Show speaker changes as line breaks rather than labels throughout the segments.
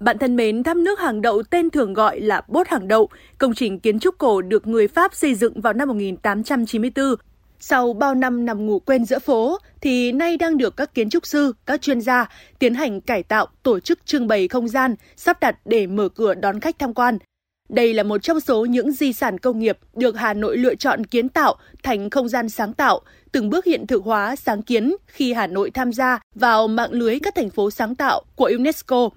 Bạn thân mến, tháp nước hàng đậu tên thường gọi là Bốt hàng đậu, công trình kiến trúc cổ được người Pháp xây dựng vào năm 1894. Sau bao năm nằm ngủ quên giữa phố, thì nay đang được các kiến trúc sư, các chuyên gia tiến hành cải tạo, tổ chức trưng bày không gian, sắp đặt để mở cửa đón khách tham quan. Đây là một trong số những di sản công nghiệp được Hà Nội lựa chọn kiến tạo thành không gian sáng tạo, từng bước hiện thực hóa sáng kiến khi Hà Nội tham gia vào mạng lưới các thành phố sáng tạo của UNESCO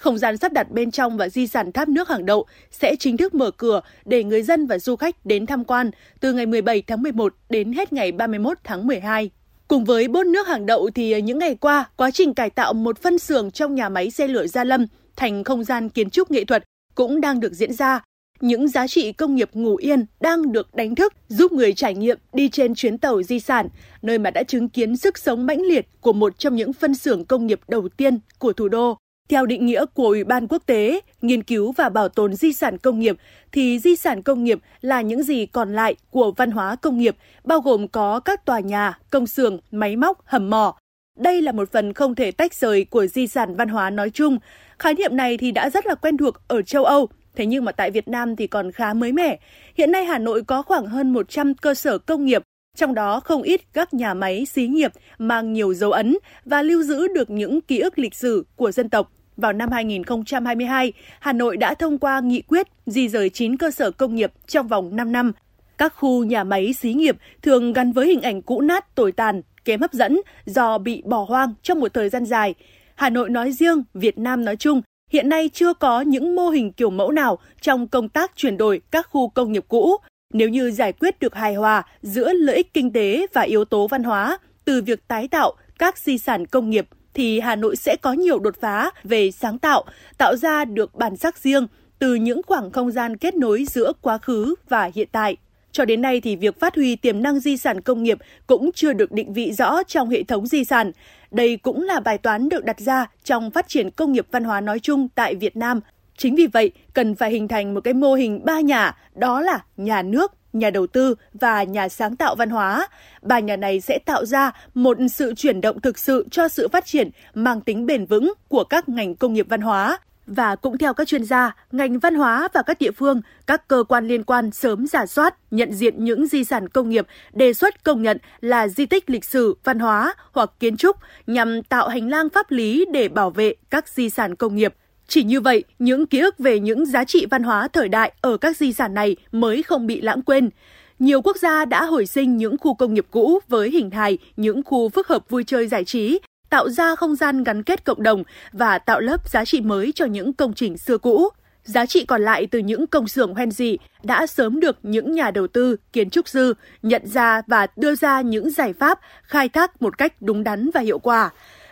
không gian sắp đặt bên trong và di sản tháp nước hàng đậu sẽ chính thức mở cửa để người dân và du khách đến tham quan từ ngày 17 tháng 11 đến hết ngày 31 tháng 12. Cùng với bốt nước hàng đậu thì những ngày qua, quá trình cải tạo một phân xưởng trong nhà máy xe lửa Gia Lâm thành không gian kiến trúc nghệ thuật cũng đang được diễn ra. Những giá trị công nghiệp ngủ yên đang được đánh thức giúp người trải nghiệm đi trên chuyến tàu di sản, nơi mà đã chứng kiến sức sống mãnh liệt của một trong những phân xưởng công nghiệp đầu tiên của thủ đô. Theo định nghĩa của Ủy ban quốc tế nghiên cứu và bảo tồn di sản công nghiệp thì di sản công nghiệp là những gì còn lại của văn hóa công nghiệp, bao gồm có các tòa nhà, công xưởng, máy móc, hầm mỏ. Đây là một phần không thể tách rời của di sản văn hóa nói chung. Khái niệm này thì đã rất là quen thuộc ở châu Âu, thế nhưng mà tại Việt Nam thì còn khá mới mẻ. Hiện nay Hà Nội có khoảng hơn 100 cơ sở công nghiệp, trong đó không ít các nhà máy xí nghiệp mang nhiều dấu ấn và lưu giữ được những ký ức lịch sử của dân tộc vào năm 2022, Hà Nội đã thông qua nghị quyết di rời 9 cơ sở công nghiệp trong vòng 5 năm. Các khu nhà máy xí nghiệp thường gắn với hình ảnh cũ nát, tồi tàn, kém hấp dẫn do bị bỏ hoang trong một thời gian dài. Hà Nội nói riêng, Việt Nam nói chung, hiện nay chưa có những mô hình kiểu mẫu nào trong công tác chuyển đổi các khu công nghiệp cũ. Nếu như giải quyết được hài hòa giữa lợi ích kinh tế và yếu tố văn hóa từ việc tái tạo các di sản công nghiệp thì Hà Nội sẽ có nhiều đột phá về sáng tạo, tạo ra được bản sắc riêng từ những khoảng không gian kết nối giữa quá khứ và hiện tại. Cho đến nay thì việc phát huy tiềm năng di sản công nghiệp cũng chưa được định vị rõ trong hệ thống di sản. Đây cũng là bài toán được đặt ra trong phát triển công nghiệp văn hóa nói chung tại Việt Nam. Chính vì vậy, cần phải hình thành một cái mô hình ba nhà, đó là nhà nước, nhà đầu tư và nhà sáng tạo văn hóa. Ba nhà này sẽ tạo ra một sự chuyển động thực sự cho sự phát triển mang tính bền vững của các ngành công nghiệp văn hóa. Và cũng theo các chuyên gia, ngành văn hóa và các địa phương, các cơ quan liên quan sớm giả soát, nhận diện những di sản công nghiệp đề xuất công nhận là di tích lịch sử, văn hóa hoặc kiến trúc nhằm tạo hành lang pháp lý để bảo vệ các di sản công nghiệp. Chỉ như vậy, những ký ức về những giá trị văn hóa thời đại ở các di sản này mới không bị lãng quên. Nhiều quốc gia đã hồi sinh những khu công nghiệp cũ với hình hài những khu phức hợp vui chơi giải trí, tạo ra không gian gắn kết cộng đồng và tạo lớp giá trị mới cho những công trình xưa cũ. Giá trị còn lại từ những công xưởng hoen dị đã sớm được những nhà đầu tư, kiến trúc sư nhận ra và đưa ra những giải pháp khai thác một cách đúng đắn và hiệu quả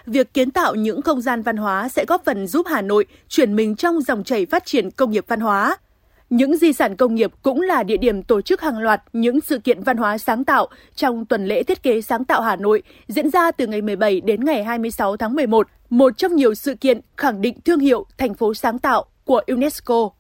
việc kiến tạo những không gian văn hóa sẽ góp phần giúp Hà Nội chuyển mình trong dòng chảy phát triển công nghiệp văn hóa. Những di sản công nghiệp cũng là địa điểm tổ chức hàng loạt những sự kiện văn hóa sáng tạo trong tuần lễ thiết kế sáng tạo Hà Nội diễn ra từ ngày 17 đến ngày 26 tháng 11, một trong nhiều sự kiện khẳng định thương hiệu thành phố sáng tạo của UNESCO.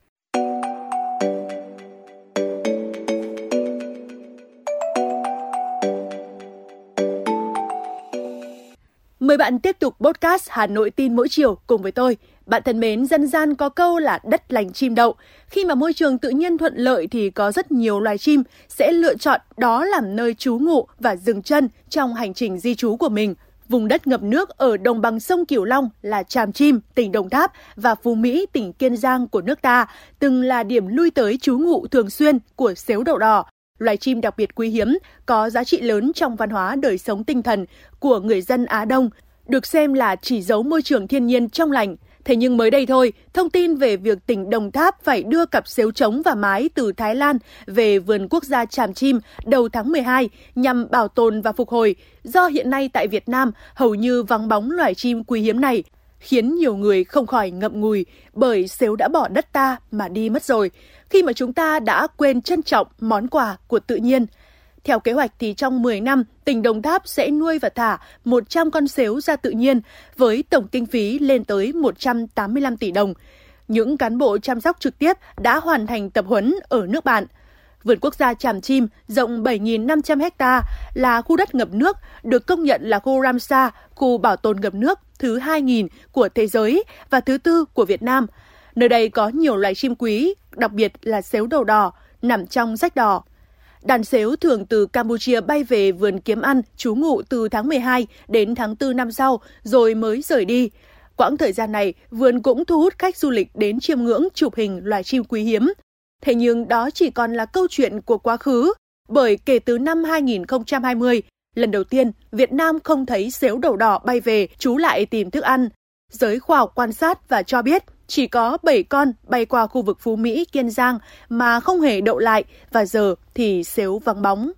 Mời bạn tiếp tục podcast Hà Nội tin mỗi chiều cùng với tôi. Bạn thân mến, dân gian có câu là đất lành chim đậu. Khi mà môi trường tự nhiên thuận lợi thì có rất nhiều loài chim sẽ lựa chọn đó làm nơi trú ngụ và dừng chân trong hành trình di trú của mình. Vùng đất ngập nước ở đồng bằng sông Cửu Long là Tràm Chim, tỉnh Đồng Tháp và Phú Mỹ, tỉnh Kiên Giang của nước ta, từng là điểm lui tới trú ngụ thường xuyên của xếu đậu đỏ, loài chim đặc biệt quý hiếm, có giá trị lớn trong văn hóa đời sống tinh thần của người dân Á Đông, được xem là chỉ dấu môi trường thiên nhiên trong lành. Thế nhưng mới đây thôi, thông tin về việc tỉnh Đồng Tháp phải đưa cặp xếu trống và mái từ Thái Lan về vườn quốc gia Tràm Chim đầu tháng 12 nhằm bảo tồn và phục hồi, do hiện nay tại Việt Nam hầu như vắng bóng loài chim quý hiếm này, khiến nhiều người không khỏi ngậm ngùi bởi xếu đã bỏ đất ta mà đi mất rồi khi mà chúng ta đã quên trân trọng món quà của tự nhiên. Theo kế hoạch thì trong 10 năm, tỉnh Đồng Tháp sẽ nuôi và thả 100 con sếu ra tự nhiên với tổng kinh phí lên tới 185 tỷ đồng. Những cán bộ chăm sóc trực tiếp đã hoàn thành tập huấn ở nước bạn. Vườn quốc gia Tràm Chim rộng 7.500 ha là khu đất ngập nước, được công nhận là khu Ramsar, khu bảo tồn ngập nước thứ 2.000 của thế giới và thứ tư của Việt Nam. Nơi đây có nhiều loài chim quý, đặc biệt là sếu đầu đỏ, nằm trong rách đỏ. Đàn sếu thường từ Campuchia bay về vườn kiếm ăn, trú ngụ từ tháng 12 đến tháng 4 năm sau, rồi mới rời đi. Quãng thời gian này, vườn cũng thu hút khách du lịch đến chiêm ngưỡng chụp hình loài chim quý hiếm. Thế nhưng đó chỉ còn là câu chuyện của quá khứ, bởi kể từ năm 2020, lần đầu tiên Việt Nam không thấy sếu đầu đỏ bay về trú lại tìm thức ăn. Giới khoa học quan sát và cho biết chỉ có 7 con bay qua khu vực Phú Mỹ, Kiên Giang mà không hề đậu lại và giờ thì xếu vắng bóng.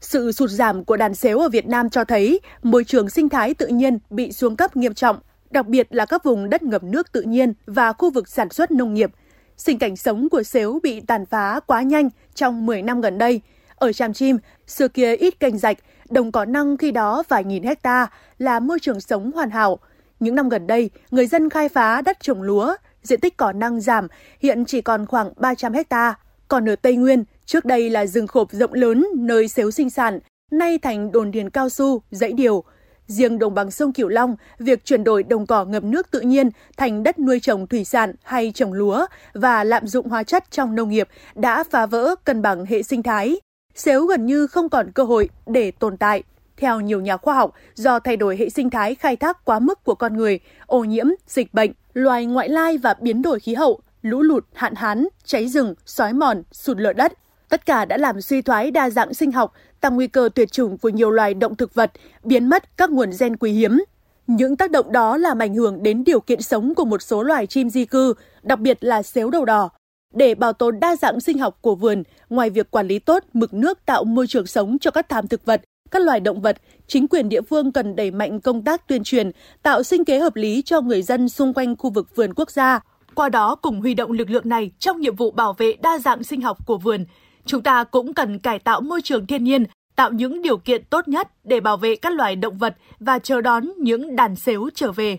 Sự sụt giảm của đàn xếu ở Việt Nam cho thấy môi trường sinh thái tự nhiên bị xuống cấp nghiêm trọng, đặc biệt là các vùng đất ngập nước tự nhiên và khu vực sản xuất nông nghiệp. Sinh cảnh sống của xếu bị tàn phá quá nhanh trong 10 năm gần đây. Ở Tràm Chim, xưa kia ít canh rạch, đồng cỏ năng khi đó vài nghìn hecta là môi trường sống hoàn hảo. Những năm gần đây, người dân khai phá đất trồng lúa, diện tích cỏ năng giảm, hiện chỉ còn khoảng 300 hecta. Còn ở Tây Nguyên, trước đây là rừng khộp rộng lớn nơi xếu sinh sản, nay thành đồn điền cao su, dãy điều. Riêng đồng bằng sông Cửu Long, việc chuyển đổi đồng cỏ ngập nước tự nhiên thành đất nuôi trồng thủy sản hay trồng lúa và lạm dụng hóa chất trong nông nghiệp đã phá vỡ cân bằng hệ sinh thái. Xếu gần như không còn cơ hội để tồn tại. Theo nhiều nhà khoa học, do thay đổi hệ sinh thái khai thác quá mức của con người, ô nhiễm, dịch bệnh, loài ngoại lai và biến đổi khí hậu, lũ lụt, hạn hán, cháy rừng, xói mòn, sụt lở đất, tất cả đã làm suy thoái đa dạng sinh học, tăng nguy cơ tuyệt chủng của nhiều loài động thực vật, biến mất các nguồn gen quý hiếm. Những tác động đó làm ảnh hưởng đến điều kiện sống của một số loài chim di cư, đặc biệt là xếu đầu đỏ. Để bảo tồn đa dạng sinh học của vườn, ngoài việc quản lý tốt mực nước tạo môi trường sống cho các thảm thực vật, các loài động vật, chính quyền địa phương cần đẩy mạnh công tác tuyên truyền, tạo sinh kế hợp lý cho người dân xung quanh khu vực vườn quốc gia. Qua đó cùng huy động lực lượng này trong nhiệm vụ bảo vệ đa dạng sinh học của vườn. Chúng ta cũng cần cải tạo môi trường thiên nhiên, tạo những điều kiện tốt nhất để bảo vệ các loài động vật và chờ đón những đàn xếu trở về.